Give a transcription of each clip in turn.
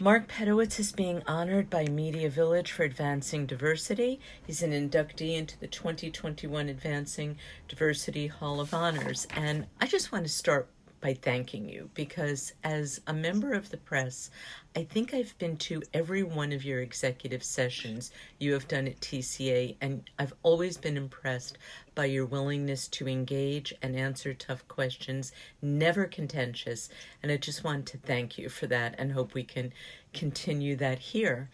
Mark Pedowitz is being honored by MediaVillage for advancing diversity. He's an inductee into the 2021 Advancing Diversity Hall of Honors. And I just want to start by thanking you because, as a member of the press, I think I've been to every one of your executive sessions you have done at TCA, and I've always been impressed by your willingness to engage and answer tough questions, never contentious. And I just want to thank you for that and hope we can continue that here.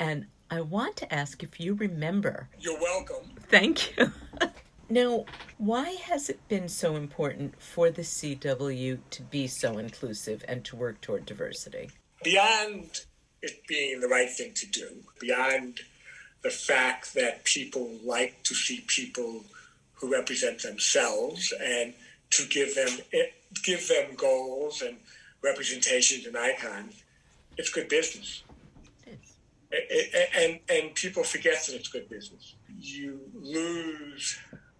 And I want to ask if you remember. You're welcome. Thank you. Now, why has it been so important for the CW to be so inclusive and to work toward diversity? Beyond it being the right thing to do, beyond the fact that people like to see people who represent themselves and to give them eh, give them goals and representations and icons, it's good business. And and people forget that it's good business. You lose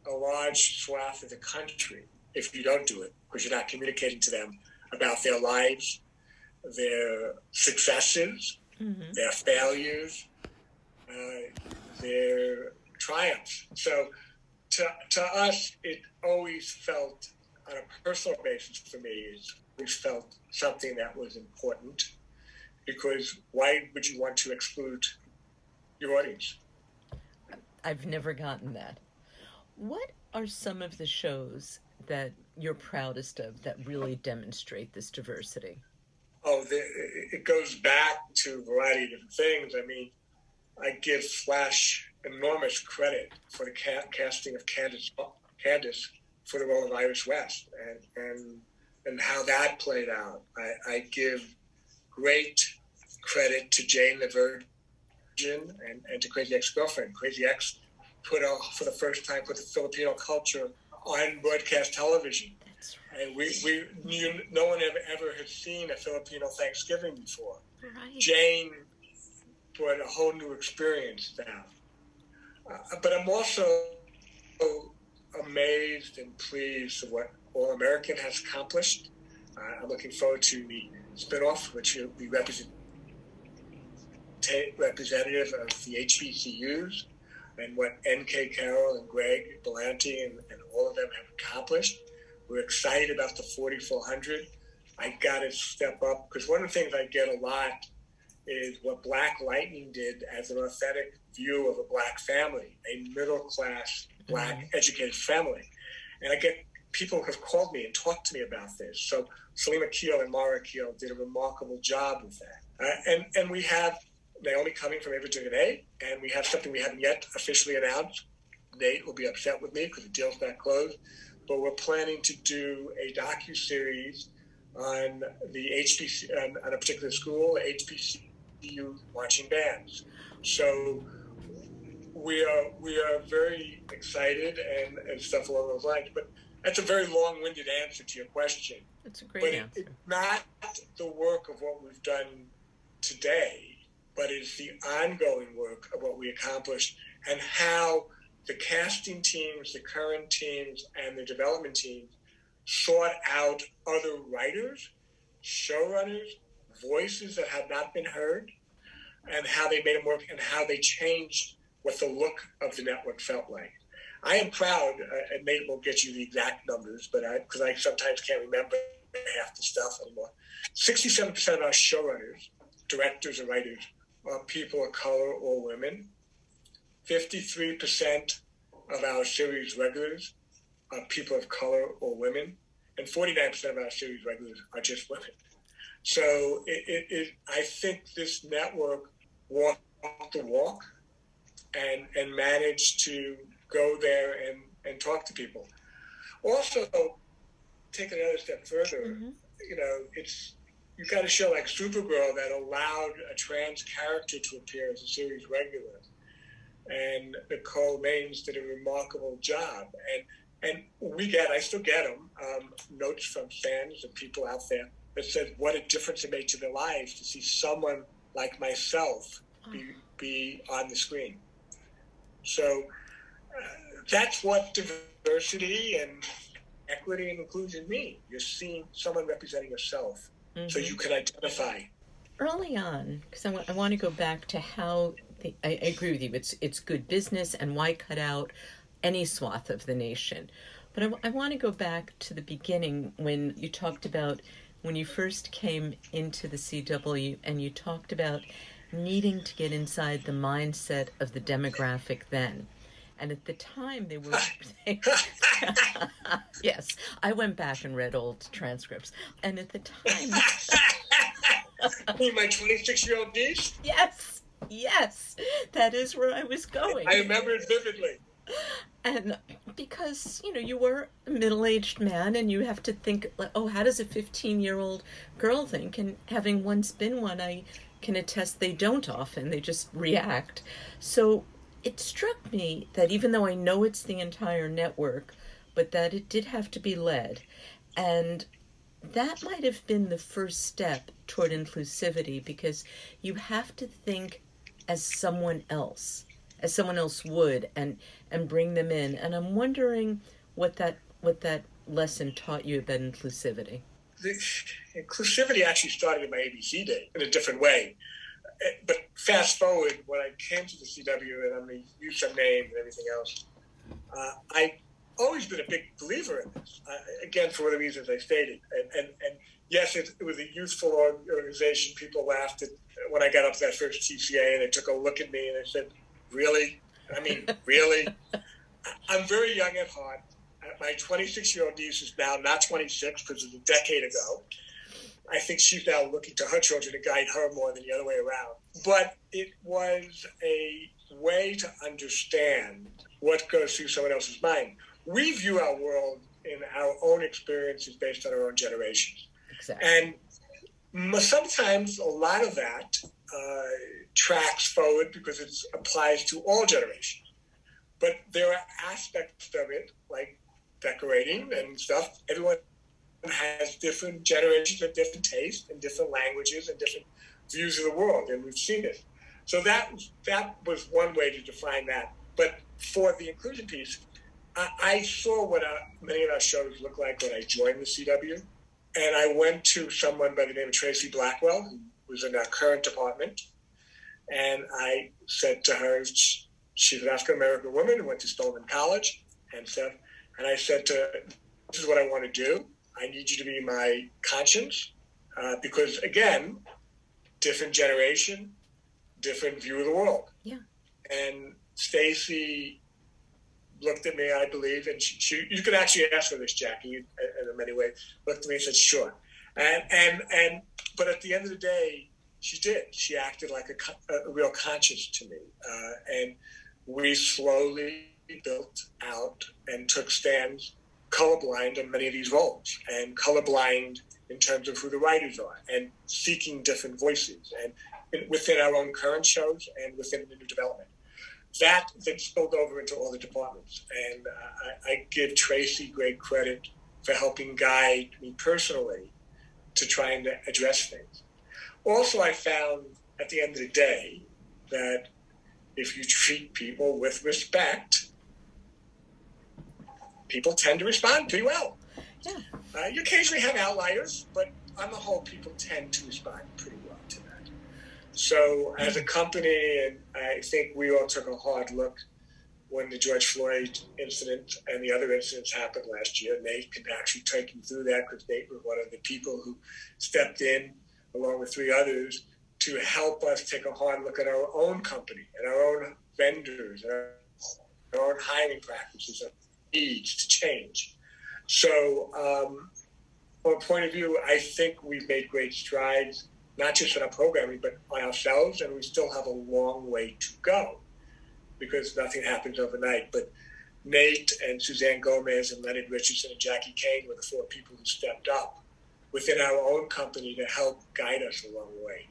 a large swath of the country if you don't do it because you're not communicating to them about their lives, their successes, mm-hmm. their failures, uh, their triumphs. So to, to us, it always felt, on a personal basis for me, it always felt something that was important because why would you want to exclude your audience? I've never gotten that. What are some of the shows that you're proudest of that really demonstrate this diversity? Oh, the, it goes back to a variety of different things. I mean, I give Flash enormous credit for the ca- casting of Candace, Candace for the role of Iris West and, and, and how that played out. I, I give great credit to Jane the Virgin and, and to Crazy Ex Girlfriend. Crazy Ex put a, for the first time put the Filipino culture on broadcast television. And we, we knew, no one ever, ever had seen a Filipino Thanksgiving before. Right. Jane brought a whole new experience down. Uh, but I'm also amazed and pleased with what All American has accomplished. Uh, I'm looking forward to the spinoff, which will be represent- representative of the HBCUs and what N.K. Carroll and Greg Berlanti and, and all of them have accomplished. We're excited about the 4400. I got to step up because one of the things I get a lot is what Black Lightning did as an authentic view of a black family, a middle class black mm-hmm. educated family. And I get people have called me and talked to me about this. So Salim Akil and Mara Akil did a remarkable job with that. Uh, and, and we have Naomi coming from Ava DuVernay, and we have something we haven't yet officially announced. Nate will be upset with me because the deal's not closed, but we're planning to do a docu series on the HBC on, on, a particular school, HBCU marching bands. So we are we are very excited and, and stuff along those lines. But that's a very long-winded answer to your question. It's a great but answer. It, it's not the work of what we've done today but it's the ongoing work of what we accomplished and how the casting teams, the current teams, and the development teams sought out other writers, showrunners, voices that had not been heard, and how they made them work and how they changed what the look of the network felt like. I am proud, uh, and Nate won't get you the exact numbers, but because I, I sometimes can't remember half the stuff anymore. 67% of our showrunners, directors, and writers are people of color or women. 53% of our series regulars are people of color or women, and 49% of our series regulars are just women. So it, it, it, I think this network walked the walk and, and managed to go there and, and talk to people. Also, take another step further, mm-hmm. you know, it's you got a show like Supergirl that allowed a trans character to appear as a series regular, and Nicole Maines did a remarkable job. And and we get, I still get them, um, notes from fans and people out there that said what a difference it made to their lives to see someone like myself be, be on the screen. So uh, that's what diversity and equity and inclusion mean. You're seeing someone representing yourself mm-hmm. so you can identify early on, because I, w- I want to go back to how the, I, I agree with you. It's it's good business, and why cut out any swath of the nation? But I, w- I want to go back to the beginning when you talked about when you first came into the CW, and you talked about needing to get inside the mindset of the demographic then. And at the time, they were. yes, I went back and read old transcripts. And at the time. My 26 year old niece? Yes, yes, that is where I was going. I remember it vividly. And because, you know, you were a middle aged man and you have to think, like, oh, how does a 15 year old girl think? And having once been one, I can attest they don't often, they just react. So it struck me that even though I know it's the entire network, but that it did have to be led. And that might have been the first step toward inclusivity because you have to think as someone else as someone else would and and bring them in. And i'm wondering what that what that lesson taught you about inclusivity. The inclusivity actually started in my abc day in a different way but fast forward when i came to the cw and i'm going to use some name and everything else uh, i always been a big believer in this. Uh, again, for the reasons I stated, and and, and yes, it, it, was a youthful organization. People laughed at when I got up to that first TCA, and they took a look at me and they said, "Really? I mean, really?" I'm very young at heart. My 26 year old niece is now not 26 because it was a decade ago. I think she's now looking to her children to guide her more than the other way around. But it was a way to understand what goes through someone else's mind we view our world in our own experiences based on our own generations. Exactly. And sometimes a lot of that uh, tracks forward because it applies to all generations. But there are aspects of it, like decorating and stuff. Everyone has different generations of different tastes and different languages and different views of the world, and we've seen it. So that that was one way to define that. But for the inclusion piece, I, I saw what uh, many of our shows look like when I joined the CW, and I went to someone by the name of Tracy Blackwell, who was in our current department, and I said to her, she's an African American woman who went to Spelman College and stuff, and I said to her, this is what I want to do. I need you to be my conscience, uh, because again, different generation, different view of the world. Yeah. And Stacy looked at me, I believe, and she, she, you could actually ask her this, Jackie, in, in many ways. Looked at me and said, "Sure," and and and but at the end of the day, she did. She acted like a, a real conscience to me, uh, and we slowly built out and took stands colorblind on many of these roles, and colorblind in terms of who the writers are, and seeking different voices, and within our own current shows and within the new development that then spilled over into all the departments. And uh, I, I, give Tracy great credit for helping guide me personally to trying to address things. Also, I found at the end of the day that if you treat people with respect, people tend to respond pretty well. Yeah. Uh, you occasionally have outliers, but on the whole, people tend to respond pretty well to that. so, as a company, and I think we all took a hard look when the George Floyd incident and the other incidents happened last year. Nate can actually take you through that because Nate was one of the people who stepped in, along with three others, to help us take a hard look at our own company and our own vendors and our, our own hiring practices needs to change. So, um, from a point of view, I think we've made great strides not just in our programming, but on ourselves, and we still have a long way to go because nothing happens overnight. But Nate and Suzanne Gomez and Leonard Richardson and Jackie Kane were the four people who stepped up within our own company to help guide us along the way.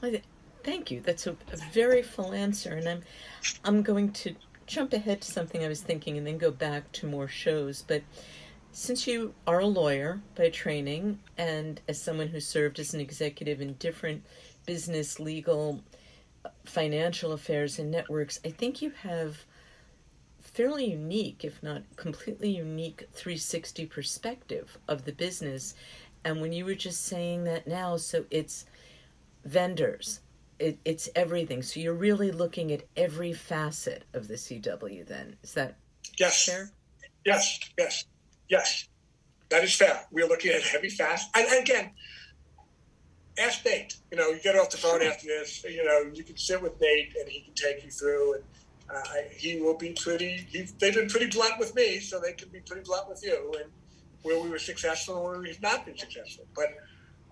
Well, thank you. That's a, a very full answer, and I'm I'm going to jump ahead to something I was thinking and then go back to more shows, but since you are a lawyer by training and as someone who served as an executive in different business, legal, financial affairs, and networks, I think you have fairly unique, if not completely unique, 360 perspective of the business. And when you were just saying that now, so it's vendors. It, it's everything. So you're really looking at every facet of the CW. Then is that yes, fair? Yes, yes, yes. That is fair. We're looking at heavy fast, and, and again, ask Nate. You know, you get off the phone sure. after this. You know, you can sit with Nate, and he can take you through. And uh, he will be pretty. He, they've been pretty blunt with me, so they can be pretty blunt with you. And where we were successful, and where we've not been successful. But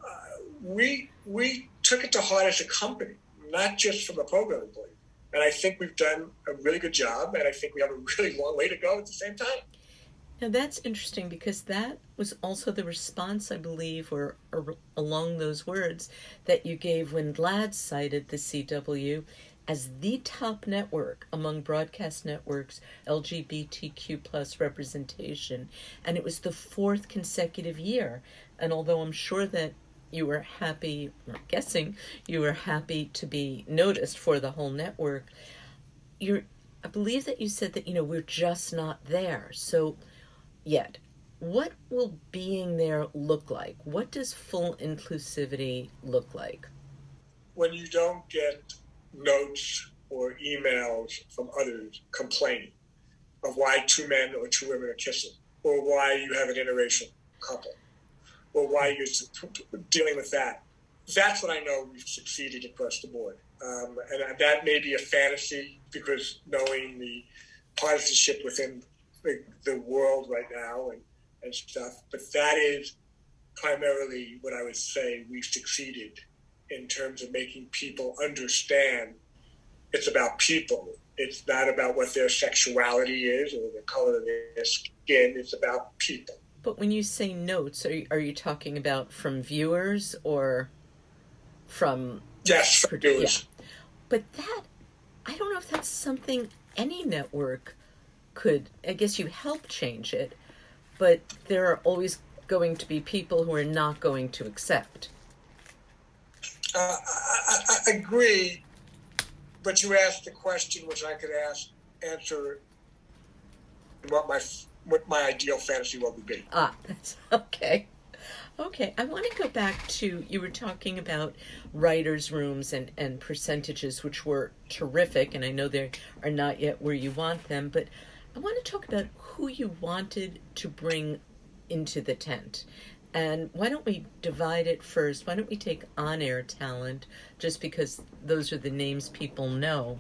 uh, we we took it to heart as a company, not just from a programming point. And I think we've done a really good job, and I think we have a really long way to go at the same time. Now that's interesting because that was also the response, I believe, or, or, along those words that you gave when GLAAD cited the CW as the top network among broadcast networks LGBTQ plus representation, and it was the fourth consecutive year. And although I'm sure that you were happy, I'm guessing you were happy to be noticed for the whole network, you're I believe that you said that you know we're just not there. So yet. What will being there look like? What does full inclusivity look like? When you don't get notes or emails from others complaining of why two men or two women are kissing, or why you have an interracial couple, or why you're dealing with that, that's what I know we've succeeded across the board. Um, and that may be a fantasy because knowing the partisanship within the, the world right now and, and stuff. But that is primarily what I would say we've succeeded in terms of making people understand it's about people. It's not about what their sexuality is or the color of their skin. It's about people. But when you say notes, are you, are you talking about from viewers or from? Yes, from viewers. Yeah. But that, I don't know if that's something any network could, I guess you help change it, but there are always going to be people who are not going to accept. Uh, I, I, agree, but you asked a question which I could ask, answer what my what my ideal fantasy world would be. Ah, that's okay. Okay, I want to go back to you were talking about writers' rooms and, and percentages, which were terrific, and I know they are not yet where you want them, but I want to talk about who you wanted to bring into the tent. And why don't we divide it first? Why don't we take on air talent, just because those are the names people know,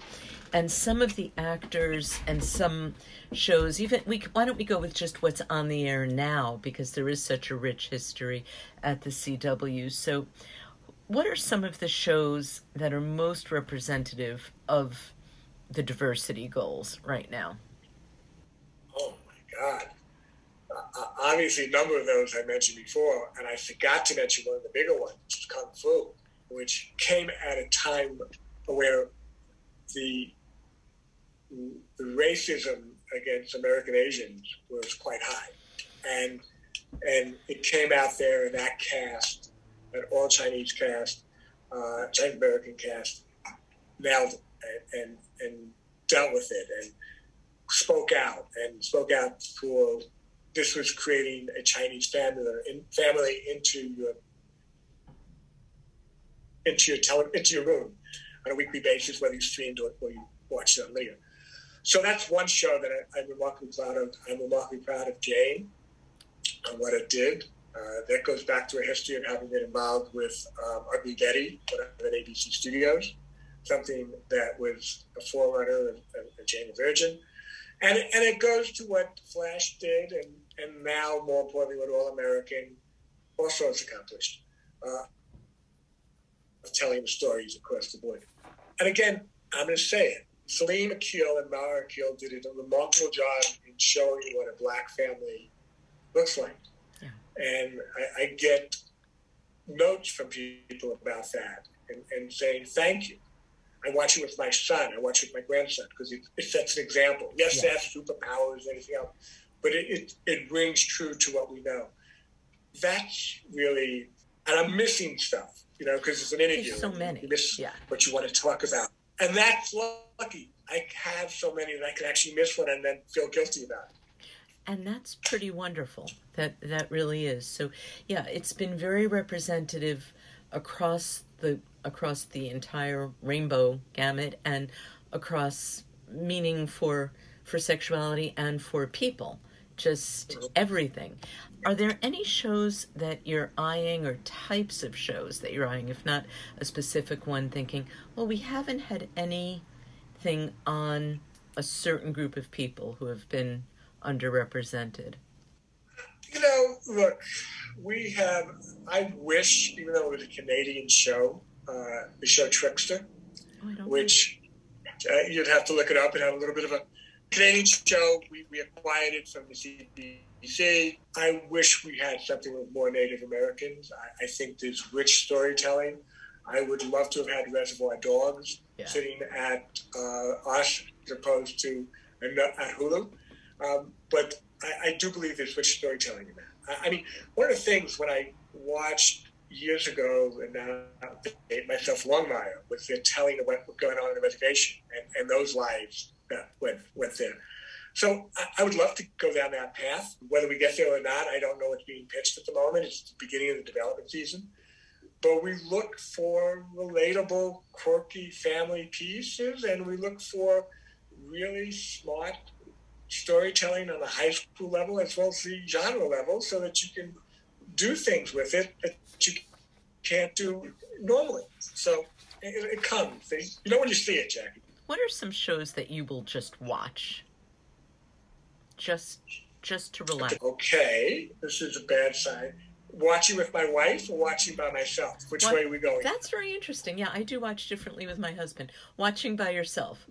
and some of the actors and some shows. Even we, why don't we go with just what's on the air now, because there is such a rich history at the CW. So, what are some of the shows that are most representative of the diversity goals right now? Oh my God. Uh, obviously, a number of those I mentioned before, and I forgot to mention one of the bigger ones, Kung Fu, which came at a time where the the racism against American Asians was quite high, and and it came out there in that cast, an all Chinese cast, uh, Chinese American cast, nailed and, and and dealt with it and spoke out and spoke out for this was creating a Chinese family in, family into your into your tele, into your room on a weekly basis, whether you streamed or, or you watched it later. So that's one show that I, am remarkably proud of. I'm remarkably proud of Jane and what it did. Uh, that goes back to a history of having been involved with um, Ugly Betty at ABC Studios, something that was a forerunner of, of, of Jane the Virgin and and it goes to what Flash did, and and now more importantly, what All American also has accomplished, uh, of telling the stories across the board. And again, I'm going to say it: Salim Akil and Mara Akil did a remarkable job in showing what a black family looks like, yeah. and I, I get notes from people about that and, and saying thank you I watch it with my son. I watch it with my grandson because it, it, sets an example. Yes, yes. has superpowers and anything else, but it, it, it rings true to what we know. That's really, and I'm missing stuff, you know, because it's an interview. There's so many. You miss yeah. what you want to talk about. And that's lucky. I have so many that I can actually miss one and then feel guilty about it and that's pretty wonderful that that really is so yeah it's been very representative across the across the entire rainbow gamut and across meaning for for sexuality and for people just everything. Are there any shows that you're eyeing or types of shows that you're eyeing? If not a specific one thinking well we haven't had anything on a certain group of people who have been underrepresented. You know look we have i wish even though it was a canadian show uh, the show trickster oh, which uh, you'd have to look it up and have a little bit of a Canadian show. We, we acquired it from the CBC. I wish we had something with more Native Americans. I, I think there's rich storytelling. I would love to have had Reservation Dogs yeah. sitting at uh, us as opposed to at Hulu. Um, but I, I, do believe there's rich storytelling in that. I, I, mean, one of the things when I watched years ago, and now myself Longmire, was the telling of what was going on in the reservation and, and those lives that went went there. So I, I, would love to go down that path. Whether we get there or not, I don't know what's being pitched at the moment. It's the beginning of the development season. But we look for relatable, quirky family pieces, and we look for really smart storytelling on the high school level as well as the genre level so that you can do things with it that you can't do normally. So it, it comes. You know when you see it, Jackie. What are some shows that you will just watch? Just just to relax. Okay, this is a bad sign. Watching with my wife or watching by myself? Which what? way are we going? That's very interesting. Yeah, I do watch differently with my husband. Watching by yourself.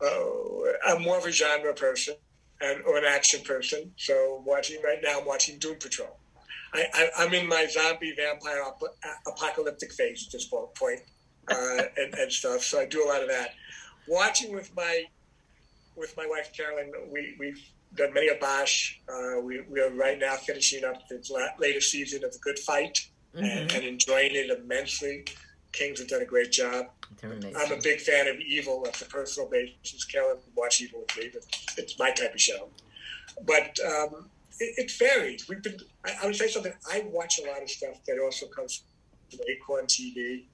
Oh, I'm more of a genre person and or an action person. So watching right now, I'm watching Doom Patrol. I, am in my zombie vampire ap- apocalyptic phase at this point, uh, and, and stuff. So I do a lot of that watching with my with my wife Carolyn, we we've done many a Bosch. Uh, we we are right now finishing up the latest season of The Good Fight mm-hmm. and, and, enjoying it immensely. Kings have done a great job. I'm a big fan of Evil on a personal basis. Carolyn watch Evil with me, but it's my type of show. But um, it, it, varies. We've been. I, I would say something. I watch a lot of stuff that also comes from Acorn TV,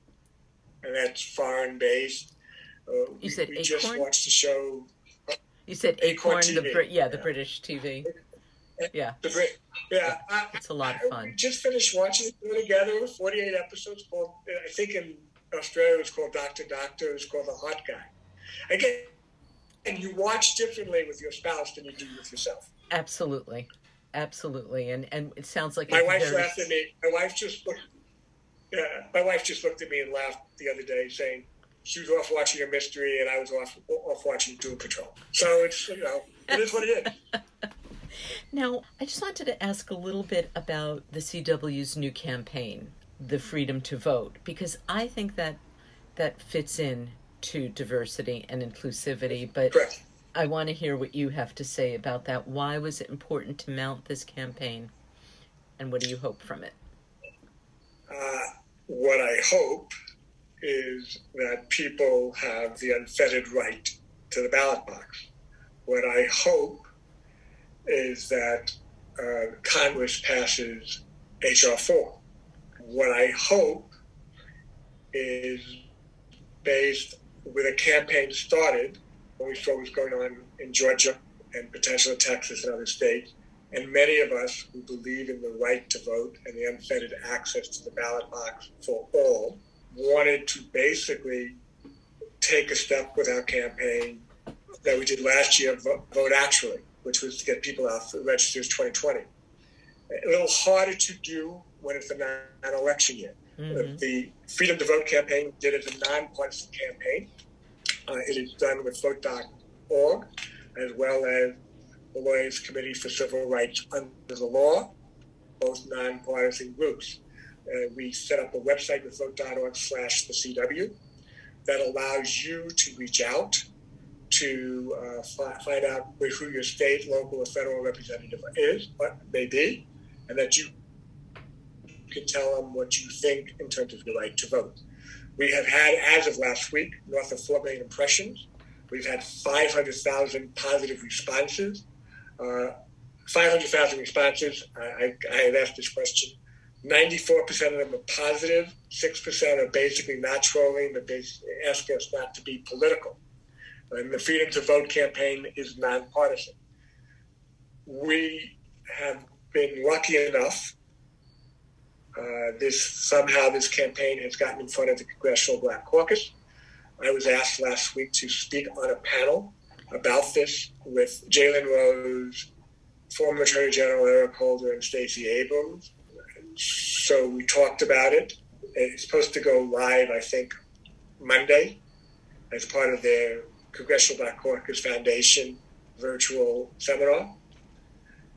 and that's foreign based. Uh, you said we, we Acorn? just watched the show. You said Acorn, Acorn the Brit, yeah, the British TV. Yeah, the Brit, yeah, I, it's a lot of fun. we just finished watching it together. Forty-eight episodes. Called, I think in Australia it was called Doctor Doctor. It was called The Heart Guy. Again, and you watch differently with your spouse than you do with yourself. Absolutely, absolutely, and and it sounds like my wife very... laughed at me. My wife just looked. Yeah, my wife just looked at me and laughed the other day, saying, she was off watching a mystery, and I was off off watching Doom Patrol. So it's you know it is what it is. now, I just wanted to ask a little bit about the CW's new campaign, the Freedom to Vote, because I think that that fits in to diversity and inclusivity. But Correct. I want to hear what you have to say about that. Why was it important to mount this campaign, and what do you hope from it? Hope is that people have the unfettered right to the ballot box. What I hope is that uh, Congress passes H.R. 4. What I hope is based with a campaign started when we saw what was going on in Georgia and potentially Texas and other states, and many of us who believe in the right to vote and the unfettered access to the ballot box for all wanted to basically take a step with our campaign that we did last year, Vote Actually, which was to get people out for registers 2020. A little harder to do when it's a non-election year. Mm-hmm. The Freedom to Vote campaign did it as a nonpartisan campaign. Uh, it is done with Vote.org, as well as the Lawyers Committee for Civil Rights Under the Law, both nonpartisan groups. Uh, we set up a website with vote.org slash the CW that allows you to reach out to uh, fi- find out who your state, local, or federal representative is, what may be, and that you can tell them what you think in terms of your right to vote. We have had, as of last week, north of 4 million impressions. We've had 500,000 positive responses. Uh, 500,000 responses. I, I, I have asked this question 94% of them are positive, 6% are basically not trolling, but they ask us not to be political. And the Freedom to Vote campaign is nonpartisan. We have been lucky enough. Uh, this somehow this campaign has gotten in front of the Congressional Black Caucus. I was asked last week to speak on a panel about this with Jalen Rose, former Attorney General Eric Holder, and Stacey Abrams. So we talked about it. It's supposed to go live, I think, Monday as part of their Congressional Black Caucus Foundation virtual seminar.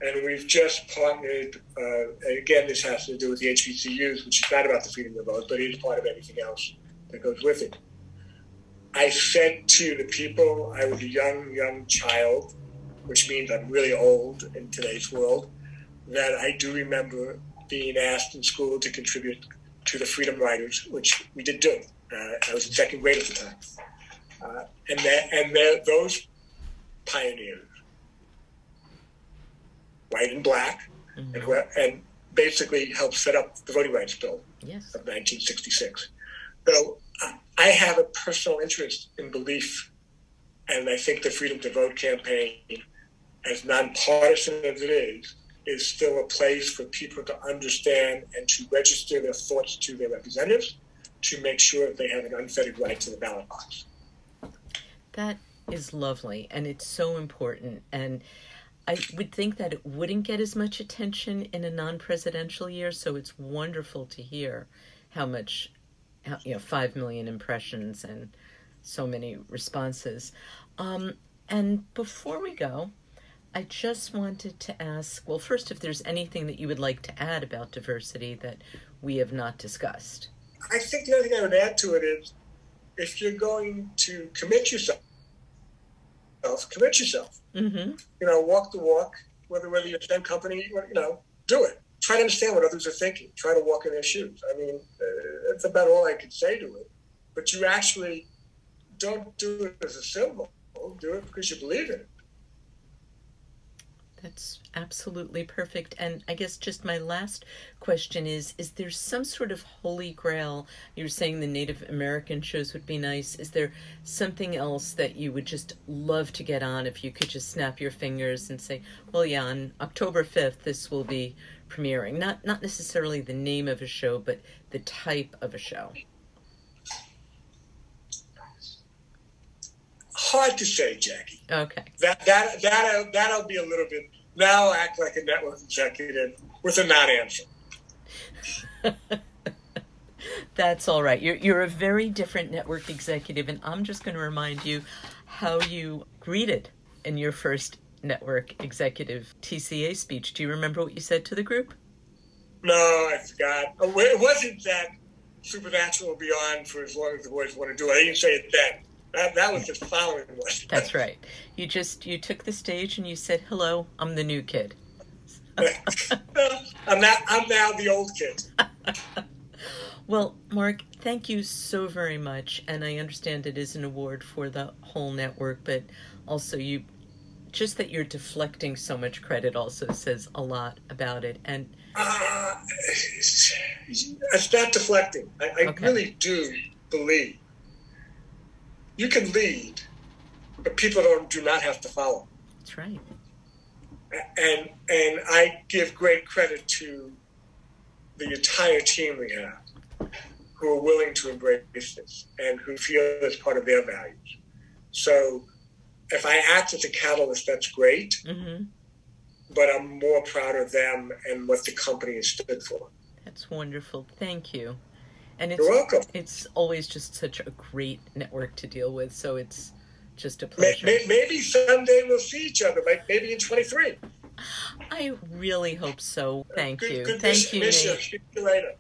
And we've just partnered, uh, again, this has to do with the HBCUs, which is not about the freedom of vote, but it is part of everything else that goes with it. I said to the people, I was a young, young child, which means I'm really old in today's world, that I do remember being asked in school to contribute to the Freedom Riders, which we did do. Uh, I was in second grade at the time. Uh, and that, and that, those pioneers, white and black, mm-hmm. and, who, and basically helped set up the Voting Rights Bill yes. of 1966. So I have a personal interest in belief, and I think the Freedom to Vote campaign, as nonpartisan as it is, is still a place for people to understand and to register their thoughts to their representatives to make sure that they have an unfettered right to the ballot box. That is lovely, and it's so important. And I would think that it wouldn't get as much attention in a non presidential year, so it's wonderful to hear how much you know, 5 million impressions and so many responses. Um, and before we go, I just wanted to ask well, first, if there's anything that you would like to add about diversity that we have not discussed. I think the only thing I would add to it is if you're going to commit yourself, commit yourself. Mm-hmm. You know, walk the walk, whether whether you're a same company, you know, do it try to understand what others are thinking. Try to walk in their shoes. I mean, uh, that's about all I can say to it. But you actually don't do it as a symbol. Do it because you believe in it. That's absolutely perfect. And I guess just my last question is Is there some sort of holy grail? You were saying the Native American shows would be nice. Is there something else that you would just love to get on if you could just snap your fingers and say, Well, yeah, on October 5th, this will be premiering? Not not necessarily the name of a show, but the type of a show. Hard to say, Jackie. Okay. That that that that'll be a little bit. Now I'll act like a network executive with a non-answer. That's all right. You're you're a very different network executive, and I'm just going to remind you how you greeted in your first network executive TCA speech. Do you remember what you said to the group? No, I forgot. Oh, it wasn't that Supernatural beyond for as long as the boys want to do it. I didn't say it then. That, that was the following one. That's right. You just you took the stage and you said, "Hello, I'm the new kid." I'm not. I'm now the old kid. well, Mark, thank you so very much, and I understand it is an award for the whole network, but also you just that you're deflecting so much credit also says a lot about it. And uh, it's not deflecting. I, I okay. really do believe you can lead, but people don't do not have to follow. That's right. And and I give great credit to the entire team we have, who are willing to embrace this and who feel it's part of their values. So if I act as a catalyst, that's great. Mm-hmm. But I'm more proud of them and what the company has stood for. That's wonderful. Thank you. And it's, You're welcome. It's always just such a great network to deal with. So it's just a pleasure. Maybe someday we'll see each other, like maybe in 23. I really hope so. Thank good, you. Good Thank you. Miss you. See you later.